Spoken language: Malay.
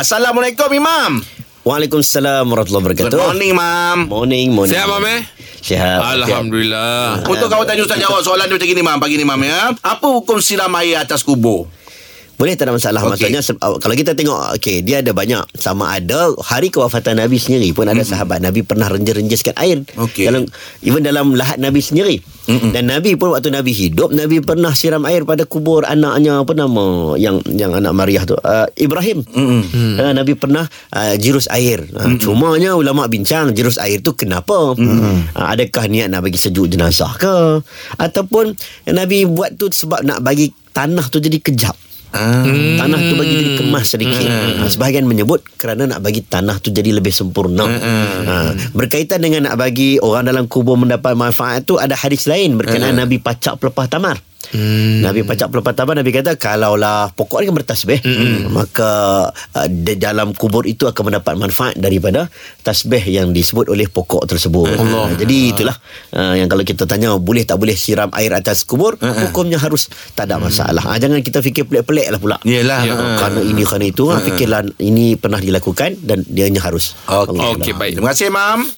Assalamualaikum Imam. Waalaikumsalam warahmatullahi Good wabarakatuh. morning Mam. Morning, morning. Sihat, Mam, eh? Sihat. Alhamdulillah. Untuk kawan tanya Ustaz jawab soalan dia macam ni Mam pagi ni Mam ya. Apa hukum siram air atas kubur? Boleh tak ada masalah okay. Maksudnya uh, Kalau kita tengok okay, Dia ada banyak Sama ada Hari kewafatan Nabi sendiri pun Ada sahabat Nabi pernah renjes-renjeskan air Okey. dalam, Even dalam lahat Nabi sendiri Mm-mm. Dan Nabi pun Waktu Nabi hidup Nabi pernah siram air Pada kubur anaknya Apa nama Yang yang anak Maryah tu? Uh, Ibrahim. Mm-mm. uh, Nabi pernah uh, Jirus air. Uh, Cumanya ulama bincang Jirus air tu kenapa? Uh, Adakah niat nak bagi sejuk jenazah ke? Ataupun Nabi buat tu Sebab nak bagi Tanah tu jadi kejap Ah. Tanah tu bagi jadi kemas sedikit. Ha, sebahagian menyebut kerana nak bagi tanah tu jadi lebih sempurna. Ha, berkaitan dengan nak bagi orang dalam kubur mendapat manfaat tu ada hadis lain berkenaan Nabi pacak pelepah tamar. Nabi pacak pelepah tamar Nabi kata kalaulah pokok ni kan bertasbih maka uh, di dalam kubur itu akan mendapat manfaat daripada tasbih yang disebut oleh pokok tersebut. Allah. jadi itulah uh, yang kalau kita tanya boleh tak boleh siram air atas kubur hukumnya harus tak ada masalah. Ha, jangan kita fikir pelik-pelik lah pula. Yelah. Ya. Ha. Kerana ini kerana itu ha, Fikirlah ini pernah dilakukan Dan dianya harus Okey. Alam. baik. Terima kasih Mam.